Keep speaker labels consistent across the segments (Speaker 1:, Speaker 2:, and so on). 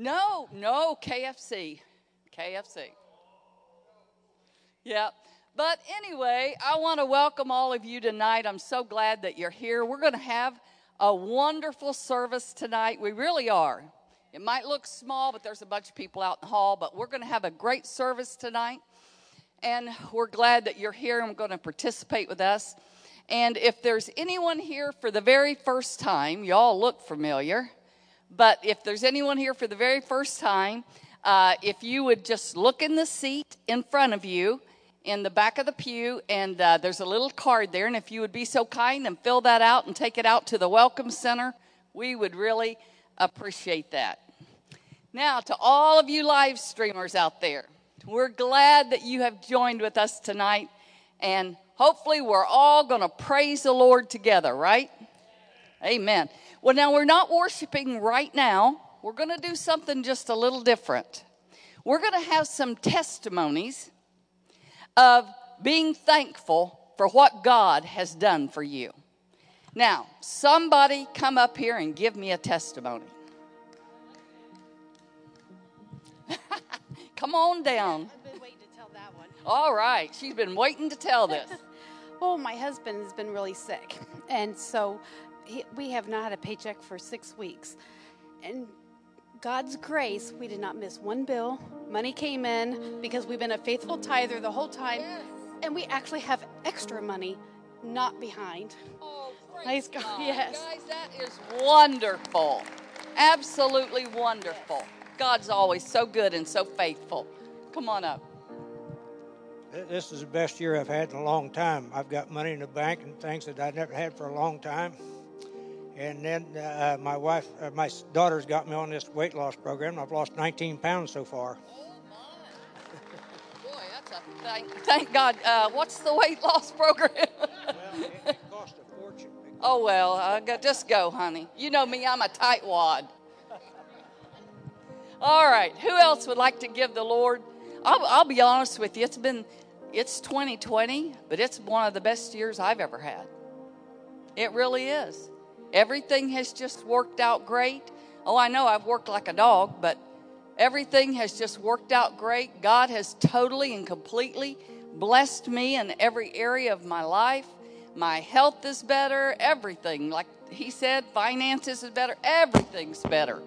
Speaker 1: No, no, KFC. KFC. Yeah. But anyway, I want to welcome all of you tonight. I'm so glad that you're here. We're going to have a wonderful service tonight. We really are. It might look small, but there's a bunch of people out in the hall. But we're going to have a great service tonight. And we're glad that you're here and going to participate with us. And if there's anyone here for the very first time, y'all look familiar. But if there's anyone here for the very first time, uh, if you would just look in the seat in front of you, in the back of the pew, and uh, there's a little card there. And if you would be so kind and fill that out and take it out to the Welcome Center, we would really appreciate that. Now, to all of you live streamers out there, we're glad that you have joined with us tonight. And hopefully, we're all going to praise the Lord together, right? Amen. Well, now we're not worshiping right now. We're going to do something just a little different. We're going to have some testimonies of being thankful for what God has done for you. Now, somebody come up here and give me a testimony. come on down.
Speaker 2: I've been waiting to tell that one.
Speaker 1: All right, she's been waiting to tell this.
Speaker 2: well, oh, my husband has been really sick, and so he, we have not had a paycheck for six weeks. And God's grace, we did not miss one bill. Money came in because we've been a faithful tither the whole time, and we actually have extra money, not behind.
Speaker 1: Oh,
Speaker 2: praise God. God. Yes.
Speaker 1: Guys, that is wonderful. Absolutely wonderful. God's always so good and so faithful. Come on up.
Speaker 3: This is the best year I've had in a long time. I've got money in the bank and things that I never had for a long time. And then uh, my wife, uh, my daughter's got me on this weight loss program. I've lost 19 pounds so far.
Speaker 1: Oh my! Boy, that's a thank, thank God. Uh, what's the weight loss program?
Speaker 3: well, it, it costs a fortune.
Speaker 1: Oh well, uh, just go, honey. You know me; I'm a tightwad. All right. Who else would like to give the Lord? I'll, I'll be honest with you. It's been, it's 2020, but it's one of the best years I've ever had. It really is. Everything has just worked out great. Oh, I know I've worked like a dog, but everything has just worked out great. God has totally and completely blessed me in every area of my life. My health is better, everything. Like he said, finances is better, everything's better.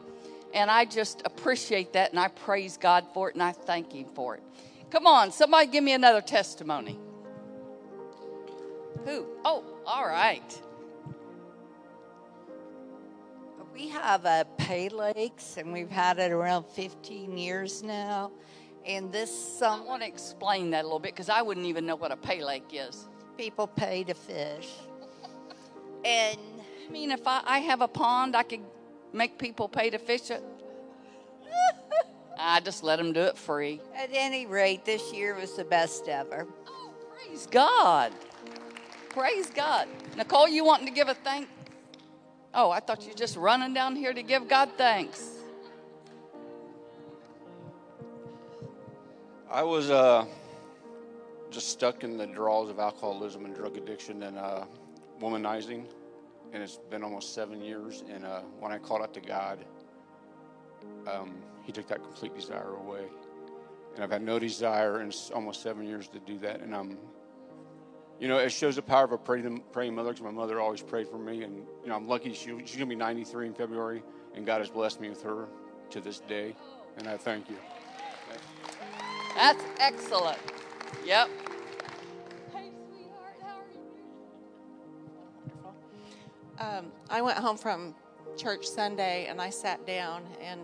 Speaker 1: And I just appreciate that and I praise God for it and I thank Him for it. Come on, somebody give me another testimony. Who? Oh, all right
Speaker 4: we have a Pay Lakes, and we've had it around 15 years now. And this summer,
Speaker 1: I want to explain that a little bit because I wouldn't even know what a pay lake is.
Speaker 4: People pay to fish. and
Speaker 1: I mean, if I, I have a pond, I could make people pay to fish it. I just let them do it free.
Speaker 4: At any rate, this year was the best ever.
Speaker 1: Oh, praise God. Praise God. Nicole, you wanting to give a thank Oh, I thought you were just running down here to give God thanks.
Speaker 5: I was uh, just stuck in the draws of alcoholism and drug addiction and uh, womanizing, and it's been almost seven years. And uh, when I called out to God, um, He took that complete desire away, and I've had no desire in almost seven years to do that. And I'm you know, it shows the power of a praying, praying mother because my mother always prayed for me. And, you know, I'm lucky she, she's going to be 93 in February, and God has blessed me with her to this day. And I thank you.
Speaker 1: That's excellent. Yep.
Speaker 6: Hey, sweetheart, how are you? Wonderful. Um, I went home from church Sunday and I sat down and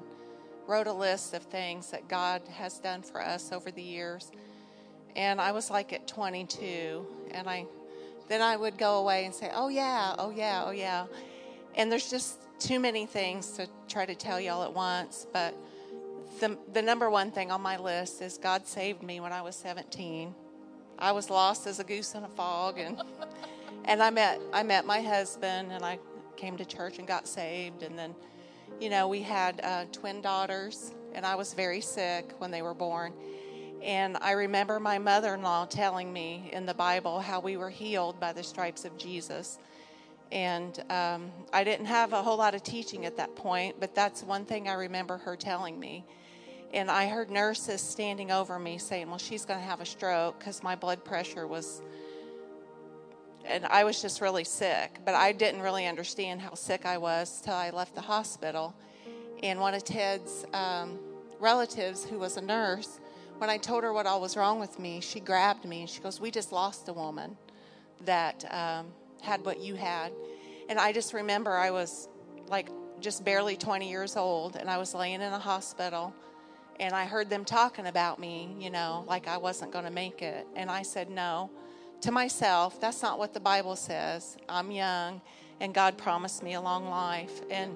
Speaker 6: wrote a list of things that God has done for us over the years. And I was like at 22, and I then I would go away and say, "Oh yeah, oh yeah, oh yeah," and there's just too many things to try to tell y'all at once. But the the number one thing on my list is God saved me when I was 17. I was lost as a goose in a fog, and and I met I met my husband, and I came to church and got saved, and then, you know, we had uh, twin daughters, and I was very sick when they were born and I remember my mother in law telling me in the Bible how we were healed by the stripes of Jesus. And um, I didn't have a whole lot of teaching at that point, but that's one thing I remember her telling me. And I heard nurses standing over me saying, Well, she's going to have a stroke because my blood pressure was. And I was just really sick, but I didn't really understand how sick I was till I left the hospital. And one of Ted's um, relatives, who was a nurse, when I told her what all was wrong with me, she grabbed me and she goes, We just lost a woman that um, had what you had. And I just remember I was like just barely 20 years old and I was laying in a hospital and I heard them talking about me, you know, like I wasn't going to make it. And I said, No, to myself, that's not what the Bible says. I'm young and God promised me a long life. And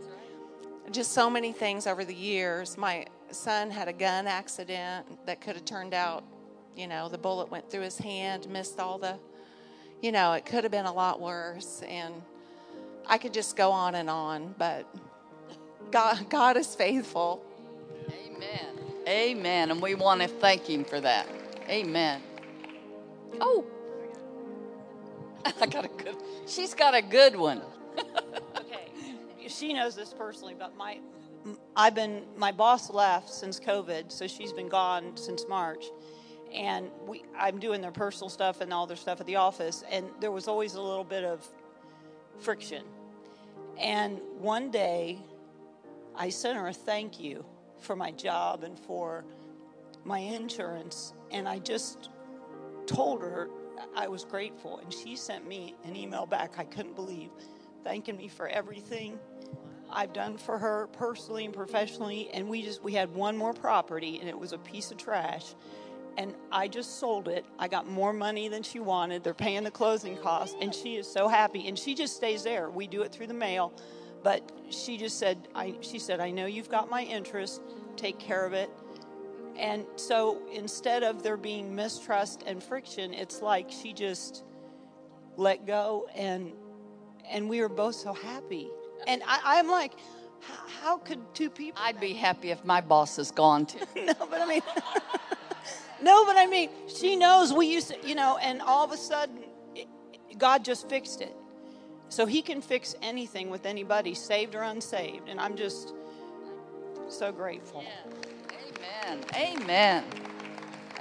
Speaker 6: just so many things over the years. My son had a gun accident that could have turned out, you know, the bullet went through his hand, missed all the, you know, it could have been a lot worse. And I could just go on and on, but God, God is faithful.
Speaker 1: Amen. Amen. And we want to thank Him for that. Amen. Oh, I got a good. She's got a good one.
Speaker 7: okay, she knows this personally, but my I've been my boss left since COVID, so she's been gone since March, and we I'm doing their personal stuff and all their stuff at the office, and there was always a little bit of friction. And one day, I sent her a thank you for my job and for my insurance, and I just told her I was grateful, and she sent me an email back I couldn't believe, thanking me for everything I've done for her personally and professionally. And we just we had one more property, and it was a piece of trash. And I just sold it. I got more money than she wanted. They're paying the closing costs, and she is so happy. And she just stays there. We do it through the mail, but she just said, "I." She said, "I know you've got my interest. Take care of it." And so instead of there being mistrust and friction, it's like she just let go and and we were both so happy. And I, am like, how could two people?
Speaker 1: I'd be happy if my boss is gone too.
Speaker 7: no, but I mean, no, but I mean, she knows we used to, you know, and all of a sudden, it, God just fixed it. So He can fix anything with anybody, saved or unsaved. And I'm just so grateful.
Speaker 1: Yeah. Amen. Amen.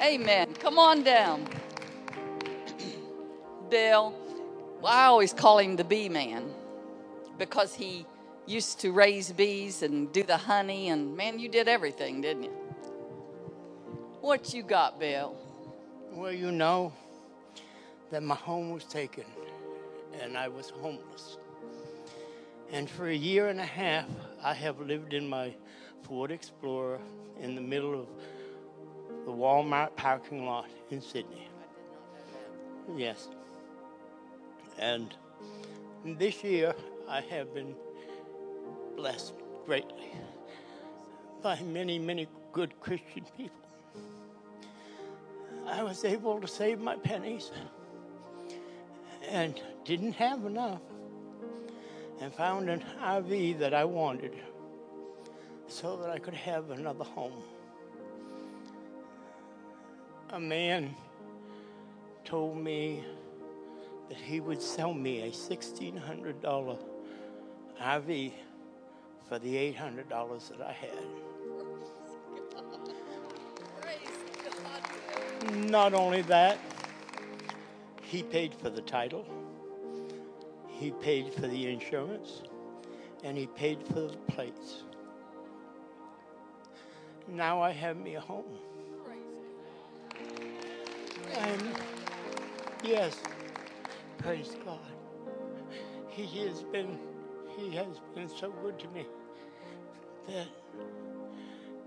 Speaker 1: Amen. Come on down. Bill, well, I always call him the bee man because he used to raise bees and do the honey, and man, you did everything, didn't you? What you got, Bill?
Speaker 8: Well, you know that my home was taken and I was homeless. And for a year and a half, I have lived in my Ford Explorer in the middle of the Walmart parking lot in Sydney. Yes. And this year, I have been blessed greatly by many, many good Christian people. I was able to save my pennies and didn't have enough and found an RV that I wanted so that I could have another home. A man told me that he would sell me a $1,600 RV for the $800 that I had. Not only that, he paid for the title, he paid for the insurance, and he paid for the plates. Now I have me a home. And yes, praise God. He has been he has been so good to me that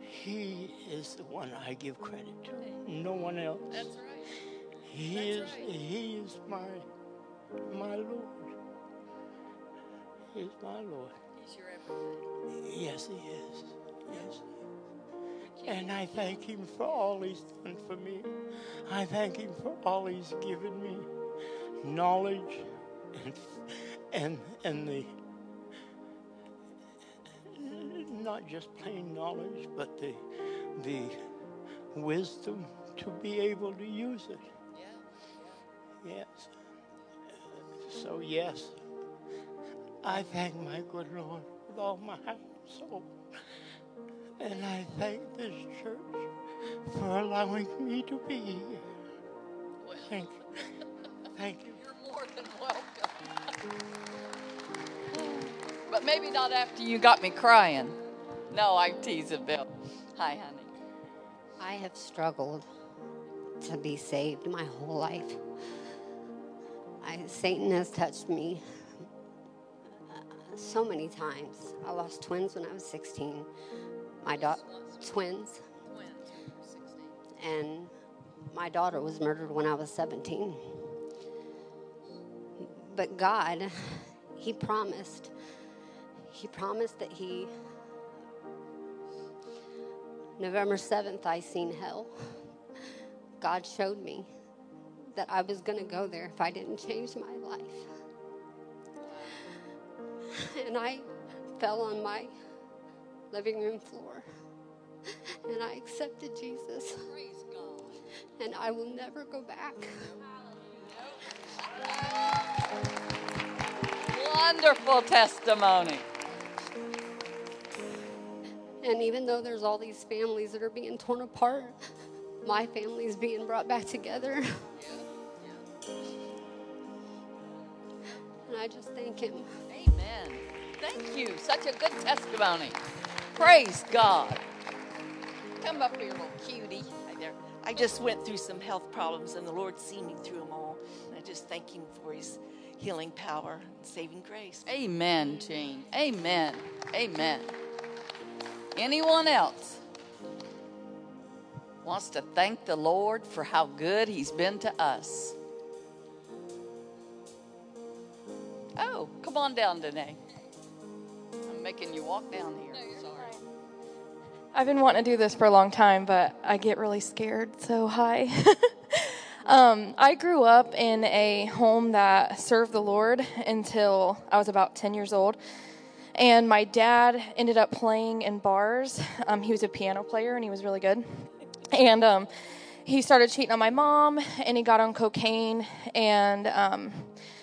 Speaker 8: He is the one I give credit to. No one else.
Speaker 1: That's right.
Speaker 8: He
Speaker 1: That's
Speaker 8: is
Speaker 1: right.
Speaker 8: He is my my Lord. He is my Lord.
Speaker 1: He's your everything.
Speaker 8: Yes, He is. Yes. He is. And I thank Him for all He's done for me. I thank Him for all He's given me knowledge and and and the not just plain knowledge, but the the wisdom to be able to use it.
Speaker 1: Yeah.
Speaker 8: Yes. So yes, I thank my good Lord with all my heart and soul. And I thank this church for allowing me to be here. Thank you. Thank you.
Speaker 1: You're more than welcome. but maybe not after you got me crying. No, I'm teasing Bill. Hi, honey.
Speaker 9: I have struggled to be saved my whole life. I, Satan has touched me so many times. I lost twins when I was 16. My daughter, twins. And my daughter was murdered when I was 17. But God, He promised. He promised that He. November 7th, I seen hell. God showed me that I was going to go there if I didn't change my life. And I fell on my living room floor and I accepted Jesus. And I will never go back.
Speaker 1: Wonderful testimony.
Speaker 9: And even though there's all these families that are being torn apart, my family is being brought back together. And I just thank him.
Speaker 1: Amen. Thank you. Such a good testimony. Praise God. Come up here, little cutie.
Speaker 10: Hi there. I just went through some health problems, and the Lord seen me through them all. And I just thank Him for His healing power and saving grace.
Speaker 1: Amen, Jean. Amen. Amen. Anyone else wants to thank the Lord for how good He's been to us? Oh, come on down, Danae. I'm making you walk down here. Sorry.
Speaker 11: I've been wanting to do this for a long time, but I get really scared, so hi. um, I grew up in a home that served the Lord until I was about 10 years old. And my dad ended up playing in bars. Um, he was a piano player and he was really good. And um, he started cheating on my mom and he got on cocaine and um,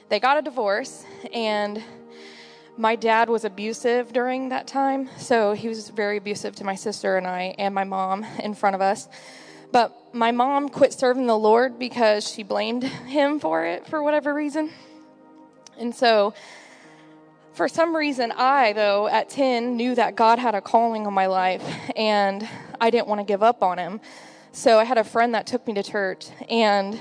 Speaker 11: they got a divorce. And my dad was abusive during that time. So he was very abusive to my sister and I and my mom in front of us. But my mom quit serving the Lord because she blamed him for it for whatever reason. And so for some reason, I, though, at 10, knew that God had a calling on my life, and I didn't want to give up on Him. So I had a friend that took me to church, and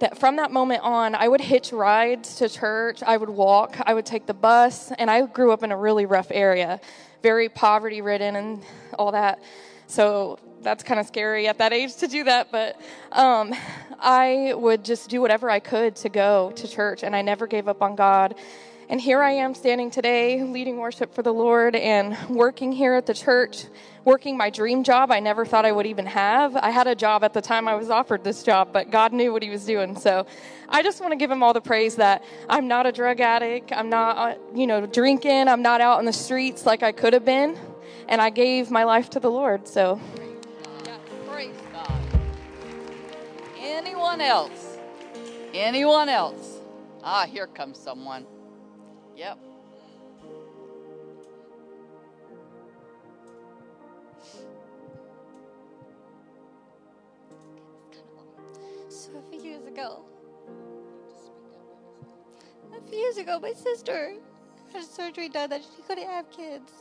Speaker 11: that from that moment on, I would hitch rides to church. I would walk. I would take the bus, and I grew up in a really rough area, very poverty ridden, and all that. So that's kind of scary at that age to do that, but um, I would just do whatever I could to go to church, and I never gave up on God. And here I am standing today leading worship for the Lord and working here at the church, working my dream job I never thought I would even have. I had a job at the time I was offered this job, but God knew what He was doing. So I just want to give Him all the praise that I'm not a drug addict. I'm not, uh, you know, drinking. I'm not out in the streets like I could have been. And I gave my life to the Lord. So.
Speaker 1: Praise God. Anyone else? Anyone else? Ah, here comes someone. Yep.
Speaker 12: So a few years ago, a few years ago, my sister had surgery done that she couldn't have kids.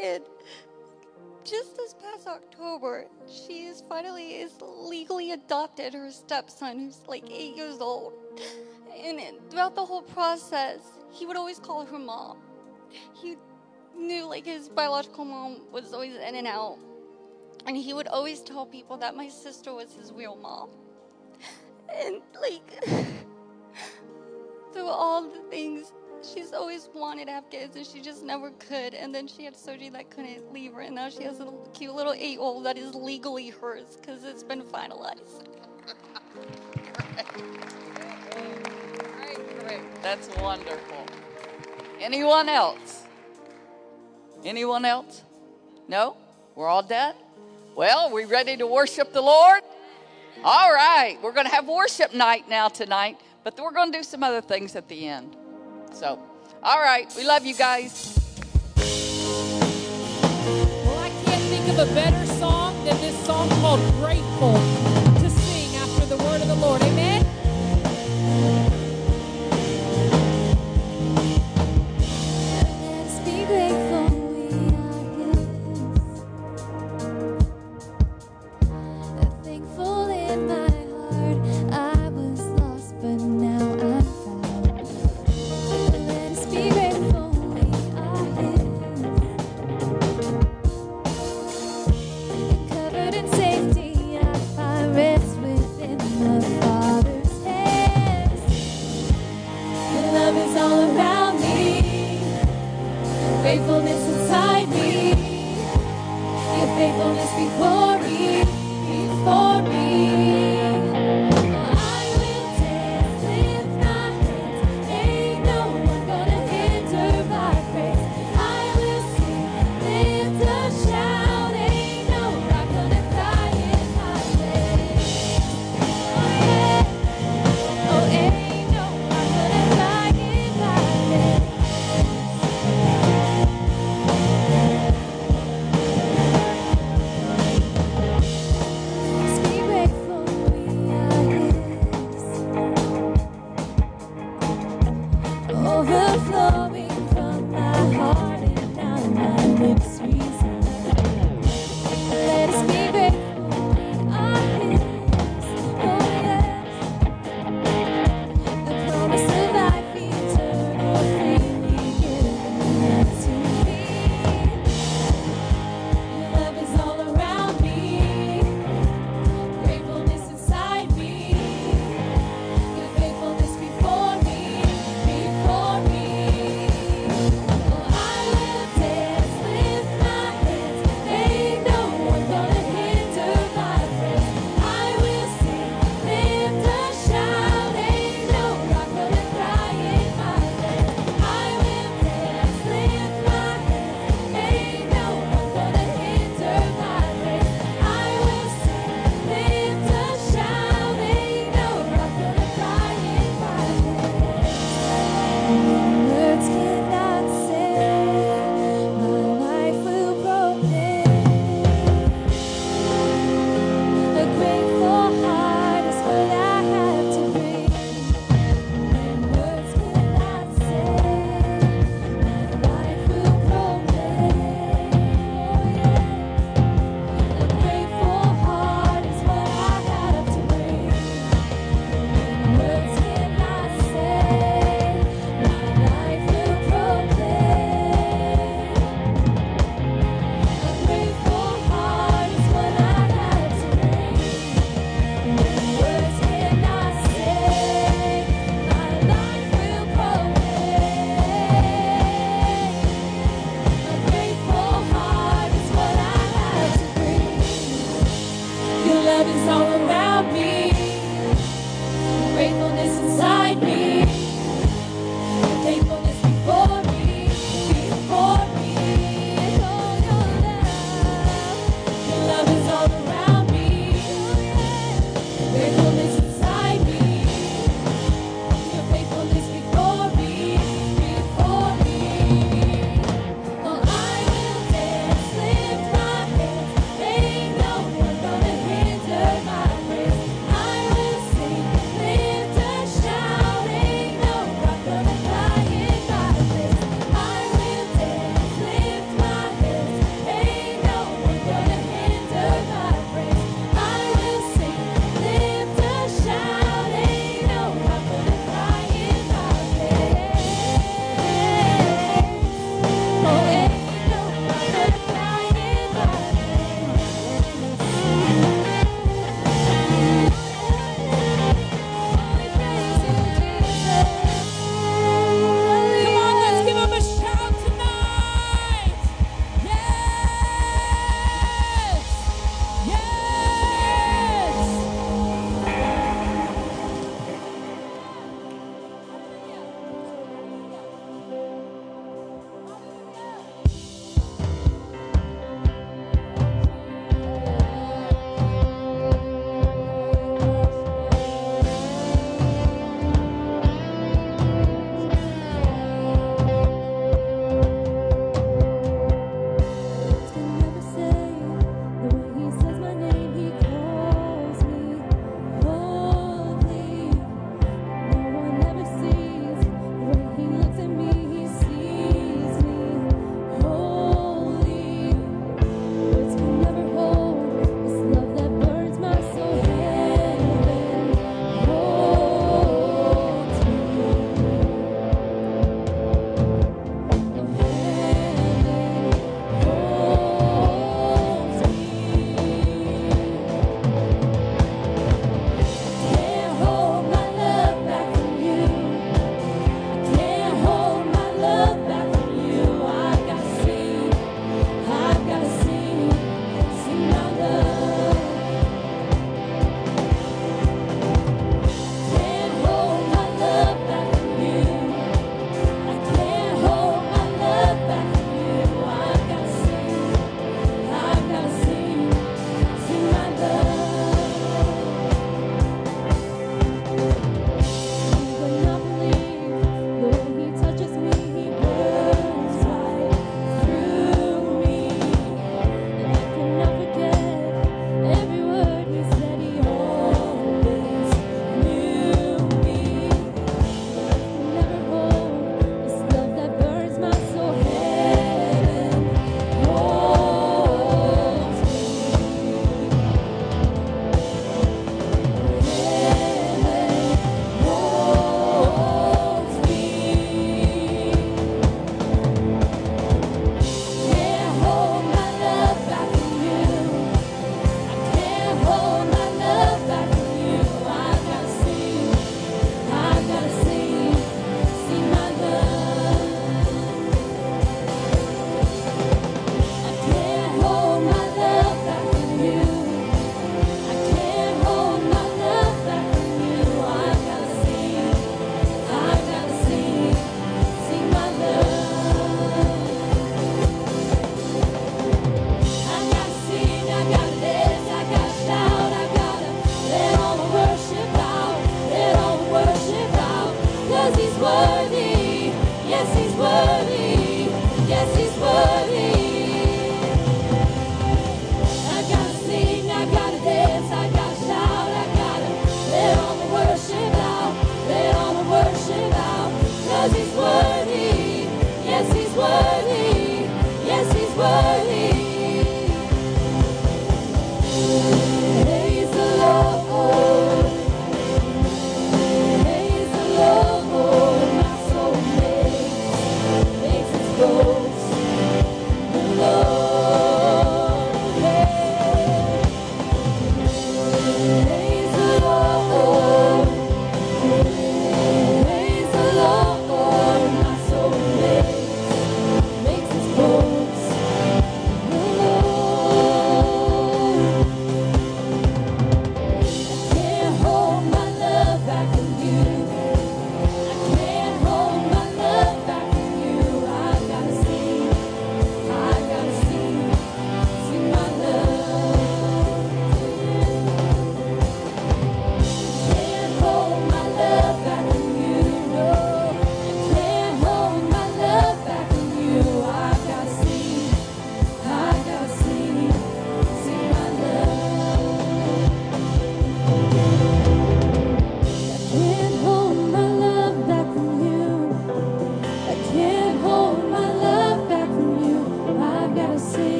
Speaker 12: And just this past October, she is finally is legally adopted her stepson, who's like eight years old. And throughout the whole process, he would always call her mom. He knew like his biological mom was always in and out. And he would always tell people that my sister was his real mom. And like through all the things she's always wanted to have kids and she just never could and then she had surgery that couldn't leave her and now she has a cute little eight-year-old that is legally hers because it's been finalized
Speaker 1: Great. That's wonderful. Anyone else? Anyone else? No? We're all done? Well, we ready to worship the Lord? All right. We're going to have worship night now tonight, but we're going to do some other things at the end. So All right, we love you guys.
Speaker 13: Well, I can't think of a better song than this song called Grateful
Speaker 14: love is all around me. Gratefulness inside me.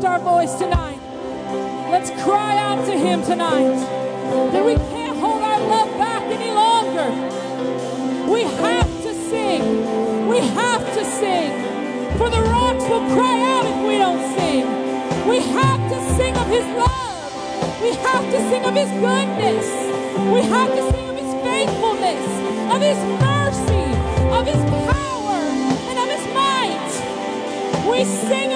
Speaker 14: Lift
Speaker 13: our voice tonight. Let's cry out to Him tonight that we can't hold our love back any longer. We have to sing. We have to sing. For the rocks will cry out if we don't sing. We have to sing of His love. We have to sing of His goodness. We have to sing of His faithfulness, of His mercy, of His power, and of His might. We sing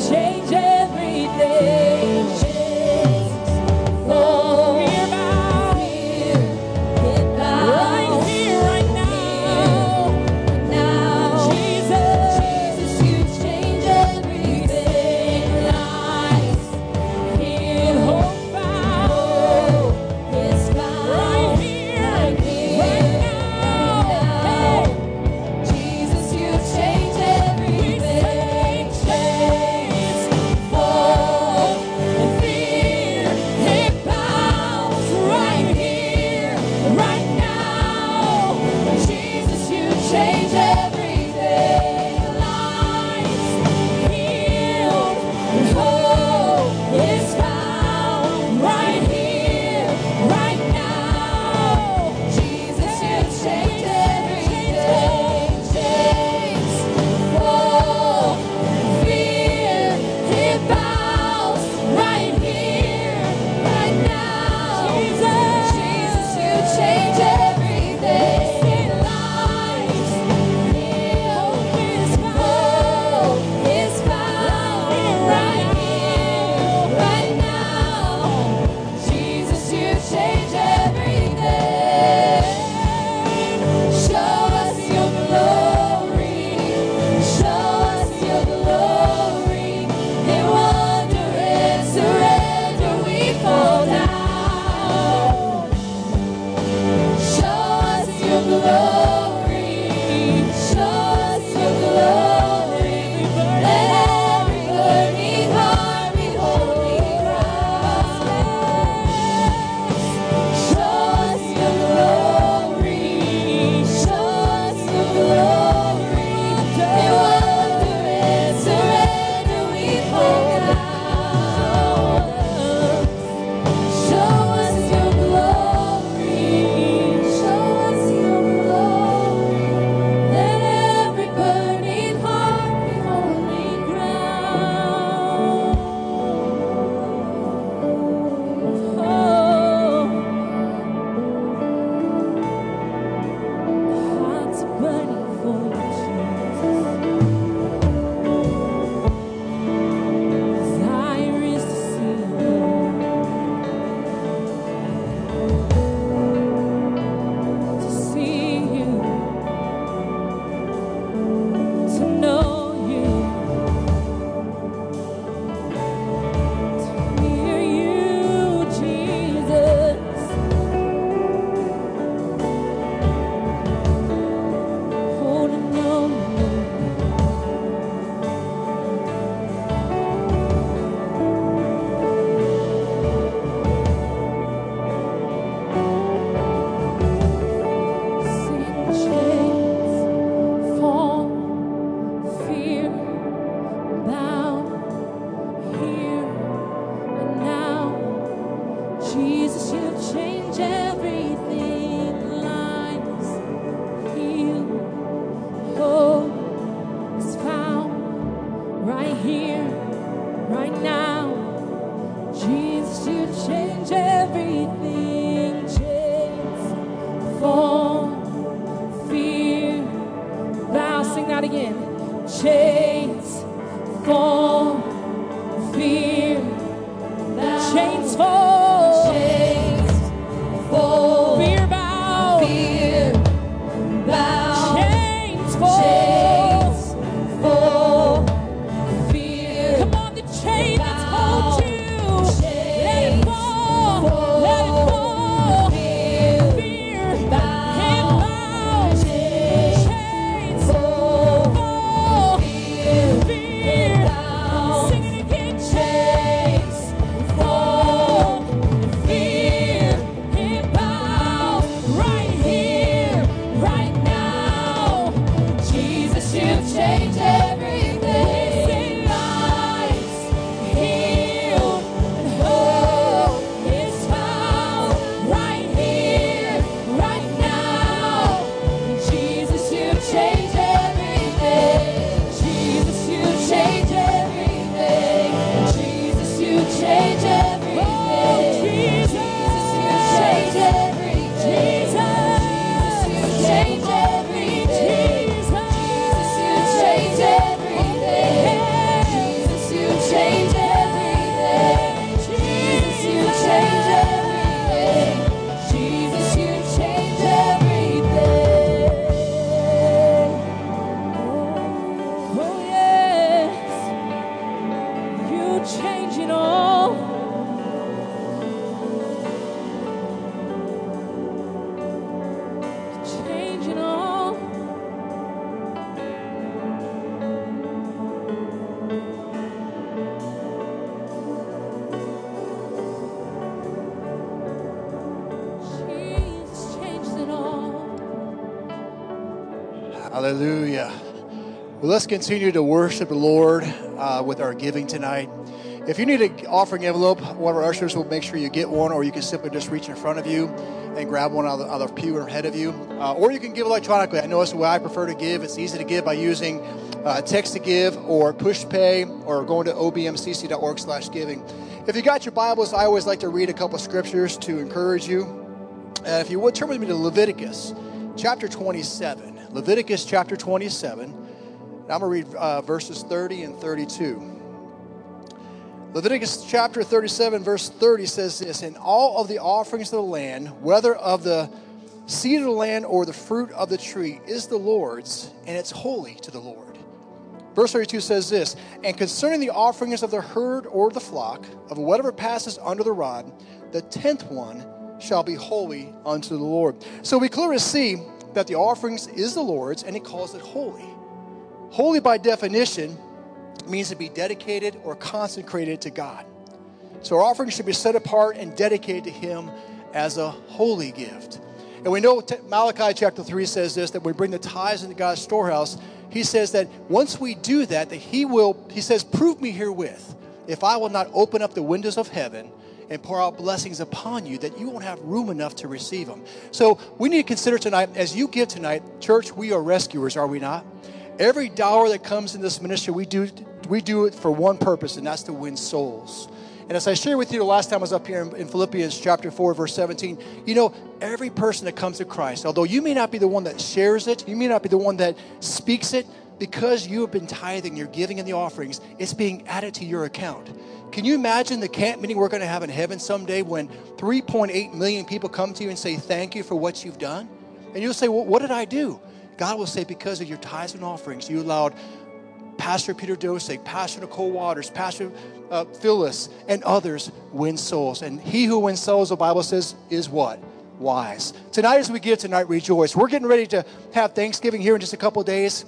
Speaker 13: Jesus,
Speaker 15: Well, let's continue to worship the Lord uh, with our giving tonight. If you need an offering envelope, one of our ushers will make sure you get one, or you can simply just reach in front of you and grab one out of the, out of the pew ahead of you. Uh, or you can give electronically. I know it's the way I prefer to give. It's easy to give by using uh, text to give or Pushpay or going to obmcc.org slash giving. If you got your Bibles, I always like to read a couple scriptures to encourage you. Uh, if you would, turn with me to Leviticus chapter 27. Leviticus chapter 27. And I'm going to read uh, verses 30 and 32. Leviticus chapter 37, verse 30 says this And all of the offerings of the land, whether of the seed of the land or the fruit of the tree, is the Lord's, and it's holy to the Lord. Verse 32 says this And concerning the offerings of the herd or the flock, of whatever passes under the rod, the tenth one shall be holy unto the Lord. So we clearly see that the offerings is the Lord's, and he calls it holy. Holy, by definition, means to be dedicated or consecrated to God. So our offering should be set apart and dedicated to Him as a holy gift. And we know Malachi chapter 3 says this that we bring the tithes into God's storehouse. He says that once we do that, that He will, He says, prove me herewith if I will not open up the windows of heaven and pour out blessings upon you that you won't have room enough to receive them. So we need to consider tonight, as you give tonight, church, we are rescuers, are we not? Every dollar that comes in this ministry, we do we do it for one purpose, and that's to win souls. And as I shared with you the last time I was up here in, in, Philippians chapter 4, verse 17, you know, every person that comes to Christ, although you may not be the one that shares it, you may not be the one that speaks it, because you have been tithing, you're giving in the offerings, it's being added to your account. Can you imagine the camp meeting we're going to have in heaven someday when 3.8 million people come to you and say, Thank you for what you've done? And you'll say, Well, what did I do? God will say, Because of your tithes and offerings, you allowed Pastor Peter Dosick, Pastor Nicole Waters, Pastor uh, Phyllis, and others win souls. And he who wins souls, the Bible says, is what? Wise. Tonight, as we give tonight, rejoice. We're getting ready to have Thanksgiving here in just a couple days.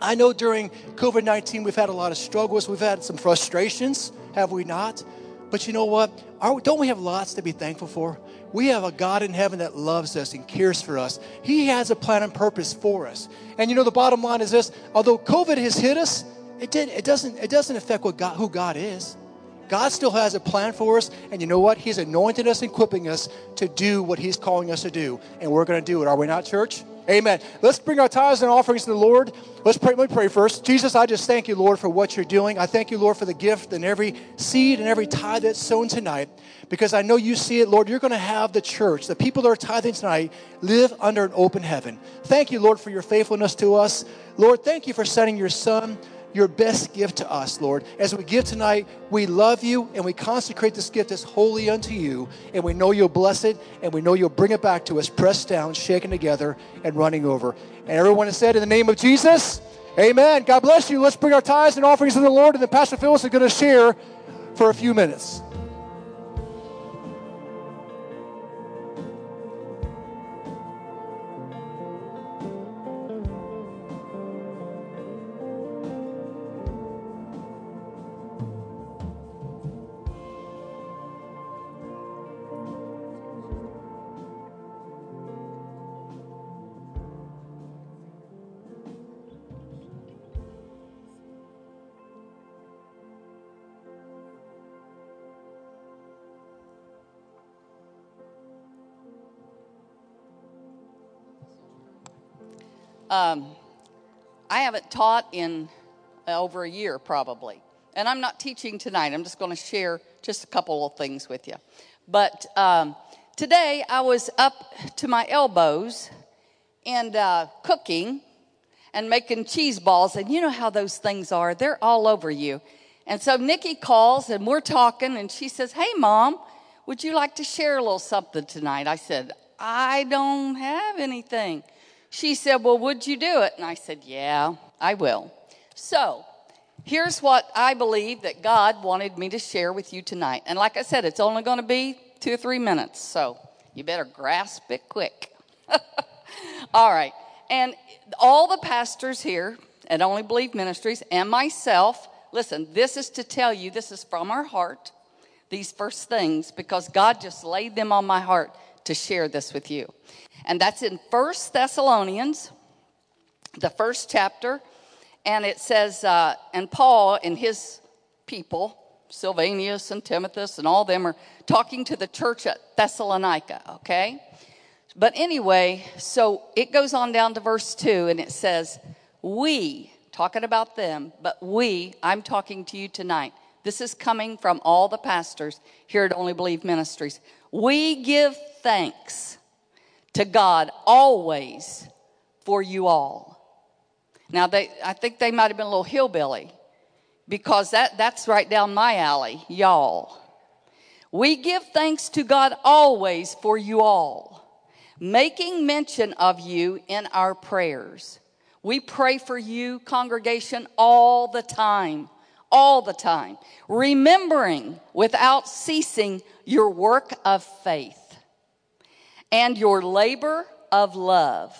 Speaker 15: I know during COVID 19, we've had a lot of struggles, we've had some frustrations, have we not? But you know what? Are, don't we have lots to be thankful for? We have a God in heaven that loves us and cares for us. He has a plan and purpose for us. And you know, the bottom line is this although COVID has hit us, it, did, it, doesn't, it doesn't affect what God, who God is. God still has a plan for us, and you know what? He's anointed us and equipping us to do what He's calling us to do, and we're going to do it. Are we not, church? Amen. Let's bring our tithes and offerings to the Lord. Let's pray. Let me pray first. Jesus, I just thank you, Lord, for what you're doing. I thank you, Lord, for the gift and every seed and every tithe that's sown tonight, because I know you see it, Lord. You're going to have the church, the people that are tithing tonight, live under an open heaven. Thank you, Lord, for your faithfulness to us. Lord, thank you for sending your son your best gift to us, Lord. As we give tonight, we love you and we consecrate this gift as holy unto you. And we know you'll bless it and we know you'll bring it back to us, pressed down, shaken together, and running over. And everyone has said, in the name of Jesus, amen. God bless you. Let's bring our tithes and offerings to the Lord. And then Pastor Phyllis is going to share for a few minutes.
Speaker 1: Um, I haven't taught in uh, over a year, probably. And I'm not teaching tonight. I'm just going to share just a couple of things with you. But um, today I was up to my elbows and uh, cooking and making cheese balls. And you know how those things are, they're all over you. And so Nikki calls and we're talking, and she says, Hey, mom, would you like to share a little something tonight? I said, I don't have anything. She said, Well, would you do it? And I said, Yeah, I will. So, here's what I believe that God wanted me to share with you tonight. And like I said, it's only going to be two or three minutes, so you better grasp it quick. all right. And all the pastors here at Only Believe Ministries and myself, listen, this is to tell you, this is from our heart, these first things, because God just laid them on my heart to share this with you and that's in First Thessalonians the first chapter, and it says, uh, and Paul and his people, Silvanus and Timotheus and all them are talking to the church at Thessalonica, okay? But anyway, so it goes on down to verse 2 and it says, We, talking about them, but we, I'm talking to you tonight. This is coming from all the pastors here at Only Believe Ministries. We give thanks to God always for you all. Now, they, I think they might have been a little hillbilly because that, that's right down my alley, y'all. We give thanks to God always for you all, making mention of you in our prayers. We pray for you, congregation, all the time, all the time, remembering without ceasing your work of faith and your labor of love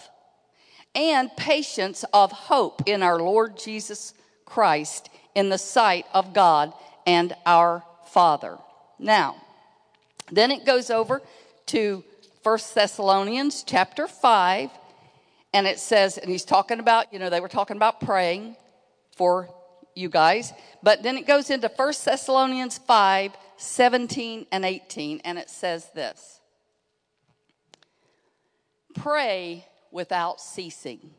Speaker 1: and patience of hope in our Lord Jesus Christ in the sight of God and our Father. Now, then it goes over to 1 Thessalonians chapter 5, and it says, and he's talking about, you know, they were talking about praying for you guys, but then it goes into 1 Thessalonians 5 17 and 18, and it says this Pray without ceasing.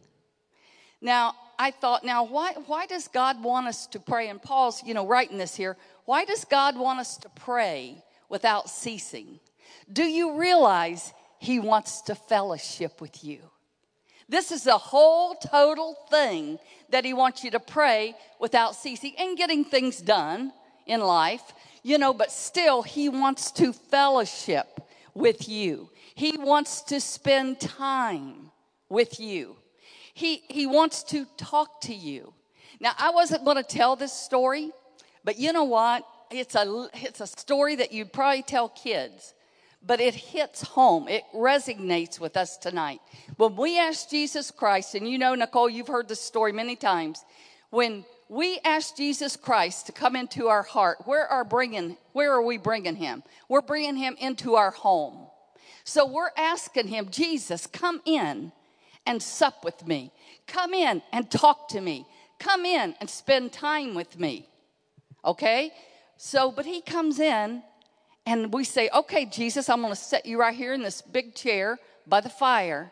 Speaker 1: Now, I thought, now, why, why does God want us to pray? And Paul's, you know, writing this here. Why does God want us to pray without ceasing? Do you realize He wants to fellowship with you? This is a whole total thing that He wants you to pray without ceasing and getting things done in life, you know, but still, He wants to fellowship with you. He wants to spend time with you. He, he wants to talk to you. Now, I wasn't going to tell this story, but you know what? It's a, it's a story that you'd probably tell kids, but it hits home. It resonates with us tonight. When we ask Jesus Christ, and you know, Nicole, you've heard this story many times. When we ask Jesus Christ to come into our heart, where are bringing? Where are we bringing him? We're bringing him into our home. So we're asking him, Jesus, come in and sup with me. Come in and talk to me. Come in and spend time with me. Okay? So, but he comes in and we say, Okay, Jesus, I'm going to set you right here in this big chair by the fire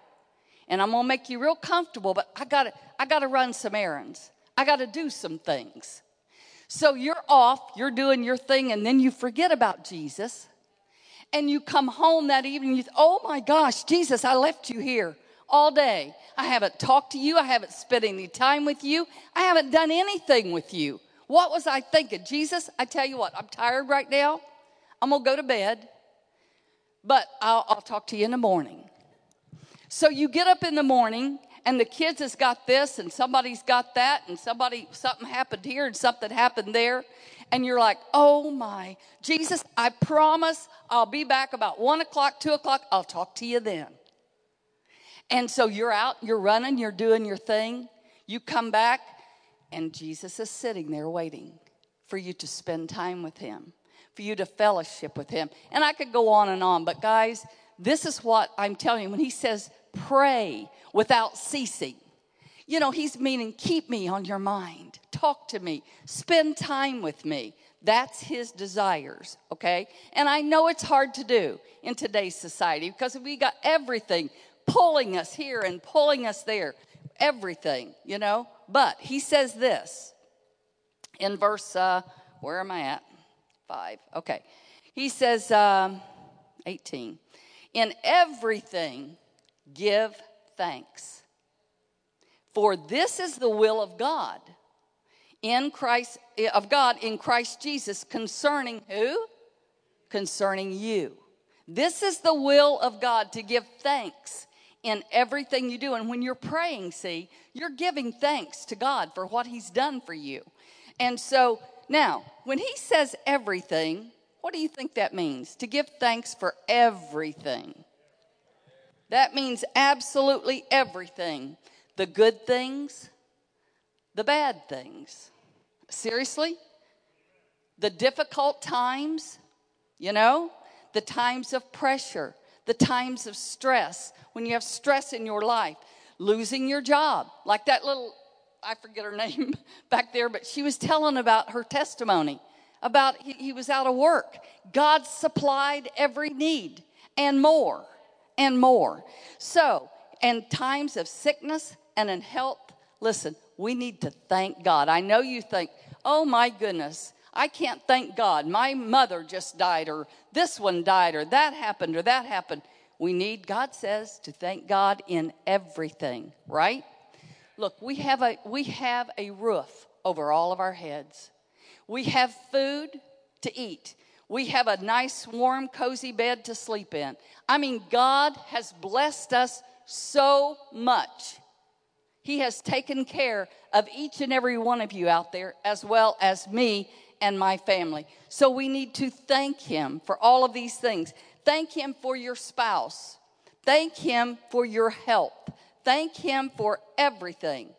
Speaker 1: and I'm going to make you real comfortable, but I got to I got to run some errands. I got to do some things. So you're off, you're doing your thing and then you forget about Jesus. And you come home that evening, you, oh my gosh, Jesus, I left you here all day. I haven't talked to you. I haven't spent any time with you. I haven't done anything with you. What was I thinking? Jesus, I tell you what, I'm tired right now. I'm going to go to bed, but I'll, I'll talk to you in the morning. So you get up in the morning and the kids has got this and somebody's got that and somebody something happened here and something happened there and you're like oh my jesus i promise i'll be back about one o'clock two o'clock i'll talk to you then and so you're out, you're running, you're doing your thing. You come back, and Jesus is sitting there waiting for you to spend time with him, for you to fellowship with him. And I could go on and on, but guys, this is what I'm telling you. When he says pray without ceasing, you know, he's meaning keep me on your mind, talk to me, spend time with me. That's his desires, okay? And I know it's hard to do in today's society because we got everything pulling us here and pulling us there, everything, you know. But he says this in verse, uh, where am I at? Five. Okay. He says, um, 18, in everything give thanks, for this is the will of God in Christ of God in Christ Jesus concerning who? Concerning you. This is the will of God to give thanks in everything you do. And when you're praying, see, you're giving thanks to God for what He's done for you. And so now, when He says everything, what do you think that means? To give thanks for everything. That means absolutely everything the good things, the bad things. Seriously? The difficult times, you know, the times of pressure, the times of stress, when you have stress in your life, losing your job, like that little, I forget her name back there, but she was telling about her testimony about he, he was out of work. God supplied every need and more and more. So, in times of sickness and in health, listen, we need to thank God. I know you think, oh my goodness, I can't thank God. My mother just died, or this one died, or that happened, or that happened. We need, God says, to thank God in everything, right? Look, we have a, we have a roof over all of our heads. We have food to eat. We have a nice, warm, cozy bed to sleep in. I mean, God has blessed us so much. He has taken care of each and every one of you out there, as well as me and my family. So we need to thank Him for all of these things. Thank Him for your spouse. Thank Him for your health. Thank Him for everything.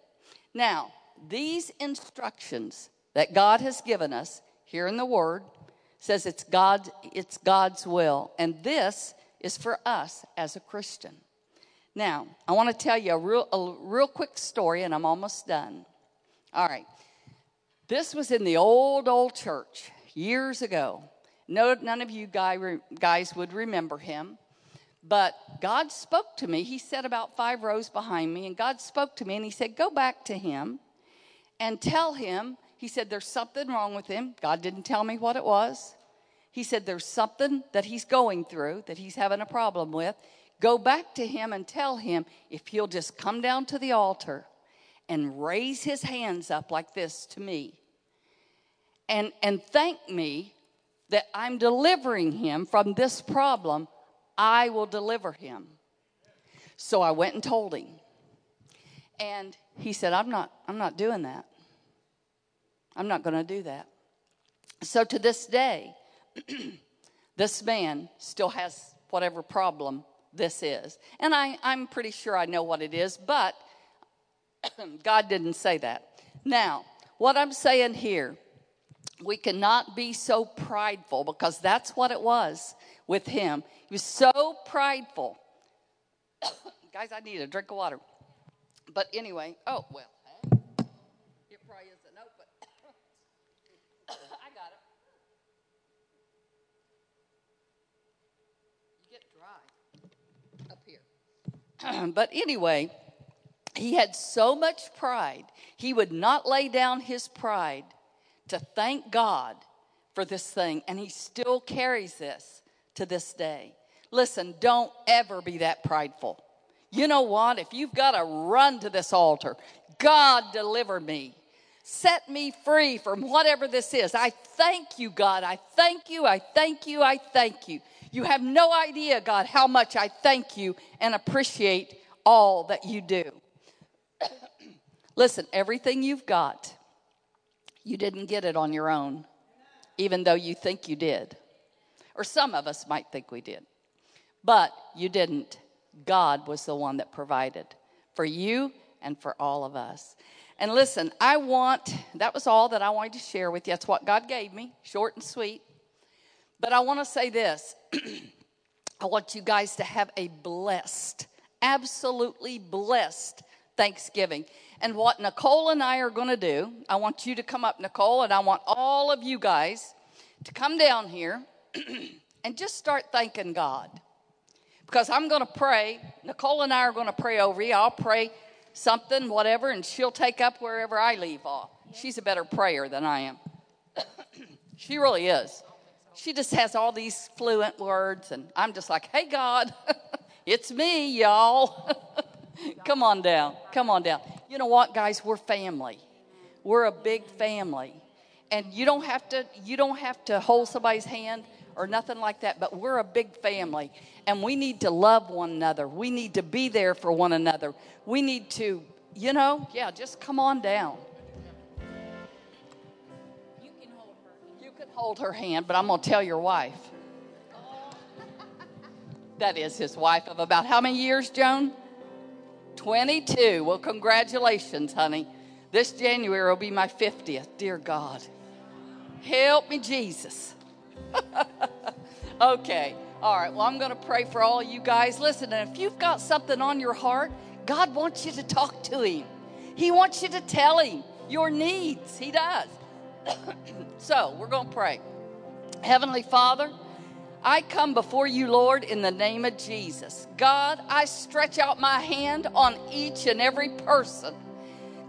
Speaker 1: Now, these instructions that God has given us here in the Word says it's God, it's God's will, and this is for us as a Christian. Now, I want to tell you a real, a real quick story, and I'm almost done. All right. This was in the old, old church years ago. No, none of you guy, guys would remember him, but God spoke to me. He sat about five rows behind me, and God spoke to me, and He said, Go back to him and tell him. He said, There's something wrong with him. God didn't tell me what it was. He said, There's something that he's going through that he's having a problem with. Go back to him and tell him if he'll just come down to the altar and raise his hands up like this to me and, and thank me that I'm delivering him from this problem, I will deliver him. So I went and told him. And he said, I'm not, I'm not doing that. I'm not going to do that. So to this day, this man still has whatever problem this is. And I, I'm pretty sure I know what it is, but God didn't say that. Now, what I'm saying here, we cannot be so prideful because that's what it was with him. He was so prideful. Guys, I need a drink of water. But anyway, oh, well, it probably isn't open. I got it. You get dry up here. but anyway, he had so much pride, he would not lay down his pride to thank God for this thing, and he still carries this to this day. Listen, don't ever be that prideful. You know what? If you've got to run to this altar, God deliver me. Set me free from whatever this is. I thank you, God. I thank you. I thank you. I thank you. You have no idea, God, how much I thank you and appreciate all that you do. Listen, everything you've got, you didn't get it on your own, even though you think you did. Or some of us might think we did. But you didn't. God was the one that provided for you and for all of us. And listen, I want, that was all that I wanted to share with you. That's what God gave me, short and sweet. But I want to say this I want you guys to have a blessed, absolutely blessed Thanksgiving. And what Nicole and I are going to do, I want you to come up, Nicole, and I want all of you guys to come down here and just start thanking God. Because I'm going to pray. Nicole and I are going to pray over you. I'll pray something, whatever, and she'll take up wherever I leave off. She's a better prayer than I am. she really is. She just has all these fluent words, and I'm just like, hey, God, it's me, y'all. Come on down. Come on down. You know what, guys? We're family. We're a big family. And you don't have to you don't have to hold somebody's hand or nothing like that, but we're a big family and we need to love one another. We need to be there for one another. We need to, you know, yeah, just come on down. You can hold her. You can hold her hand, but I'm going to tell your wife. Oh. That is his wife of about how many years, Joan? 22. Well, congratulations, honey. This January will be my 50th. Dear God. Help me, Jesus. okay. All right. Well, I'm going to pray for all you guys. Listen, and if you've got something on your heart, God wants you to talk to Him. He wants you to tell Him your needs. He does. so, we're going to pray. Heavenly Father, I come before you, Lord, in the name of Jesus. God, I stretch out my hand on each and every person.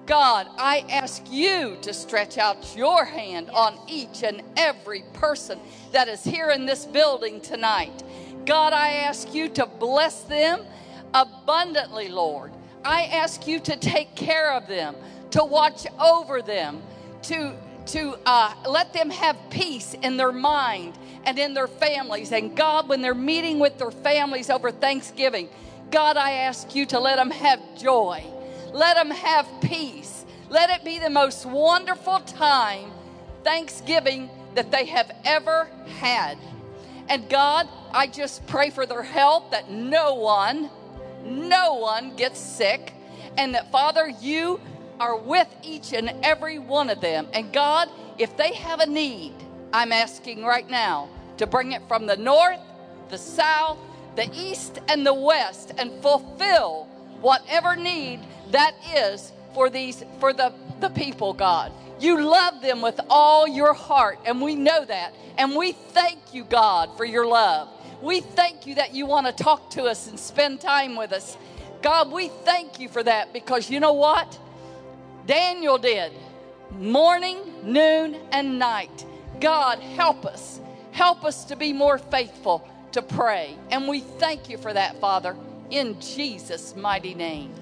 Speaker 1: God, I ask you to stretch out your hand on each and every person that is here in this building tonight. God, I ask you to bless them abundantly, Lord. I ask you to take care of them, to watch over them, to to uh, let them have peace in their mind and in their families. And God, when they're meeting with their families over Thanksgiving, God, I ask you to let them have joy, let them have peace, let it be the most wonderful time, Thanksgiving, that they have ever had. And God, I just pray for their health that no one, no one gets sick. And that, Father, you are with each and every one of them. And God, if they have a need, I'm asking right now to bring it from the north, the south, the east, and the west and fulfill whatever need that is for these for the, the people, God. You love them with all your heart, and we know that. And we thank you, God, for your love. We thank you that you want to talk to us and spend time with us. God, we thank you for that because you know what? Daniel did morning, noon, and night. God, help us. Help us to be more faithful to pray. And we thank you for that, Father, in Jesus' mighty name.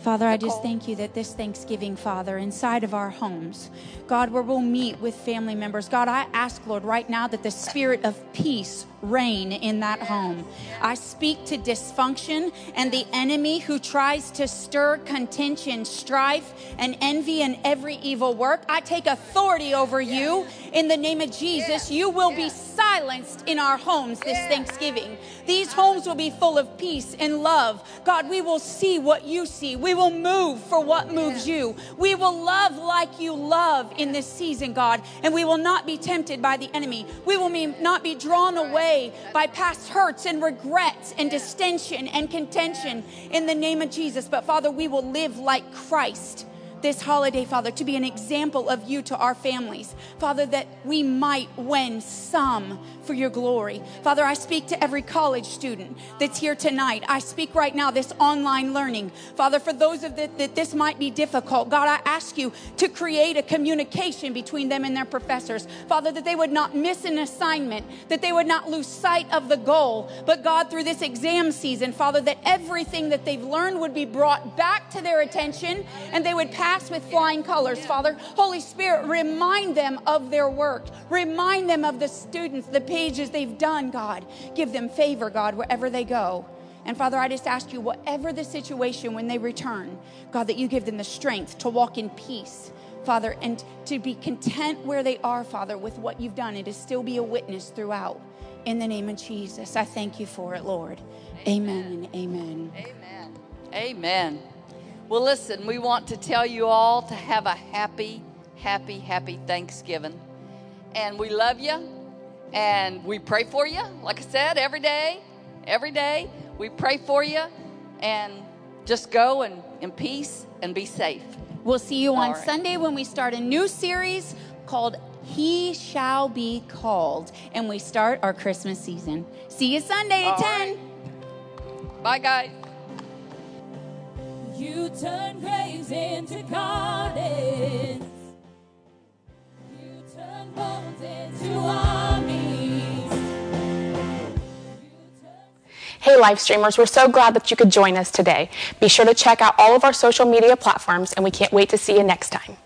Speaker 16: Father, I just thank you that this Thanksgiving, Father, inside of our homes, God, where we'll meet with family members, God, I ask, Lord, right now that the spirit of peace reign in that home. I speak to dysfunction and the enemy who tries to stir contention, strife, and envy and every evil work. I take authority over you in the name of Jesus. You will be silenced in our homes this Thanksgiving. These homes will be full of peace and love. God, we will see what you see. We will move for what moves you. We will love like you love in this season, God, and we will not be tempted by the enemy. We will not be drawn away by past hurts and regrets and distension and contention in the name of Jesus. But Father, we will live like Christ this holiday, Father, to be an example of you to our families. Father, that we might win some for your glory. Father, I speak to every college student that's here tonight. I speak right now this online learning. Father, for those of that, that this might be difficult, God, I ask you to create a communication between them and their professors. Father, that they would not miss an assignment, that they would not lose sight of the goal. But God, through this exam season, Father, that everything that they've learned would be brought back to their attention and they would pass with flying colors, Father. Holy Spirit, remind them of their work. Remind them of the students, the pages they've done, God. Give them favor, God, wherever they go. And Father, I just ask you, whatever the situation when they return, God, that you give them the strength to walk in peace, Father, and to be content where they are, Father, with what you've done and to still be a witness throughout. In the name of Jesus, I thank you for it, Lord. Amen, and amen.
Speaker 1: Amen. Amen. Well, listen, we want to tell you all to have a happy, happy, happy Thanksgiving. And we love you. And we pray for you, like I said, every day. Every day. We pray for you. And just go and in peace and be safe.
Speaker 16: We'll see you on
Speaker 1: right.
Speaker 16: Sunday when we start a new series called He Shall Be Called. And we start our Christmas season. See you Sunday at
Speaker 1: All
Speaker 16: 10.
Speaker 1: Bye, guys.
Speaker 13: You turn graves into gardens. You turn bones into armies.
Speaker 17: Hey, live streamers, we're so glad that you could join us today. Be sure to check out all of our social media platforms, and we can't wait to see you next time.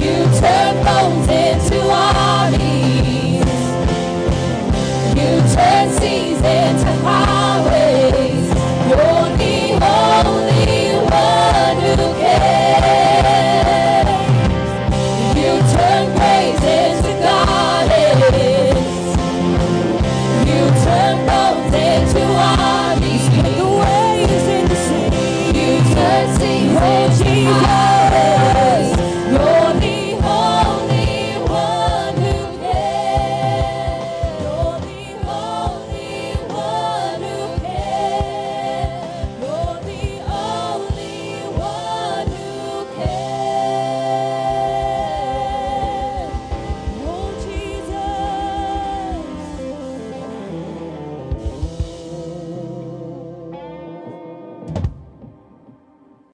Speaker 13: You turn bones into armies. Turn seas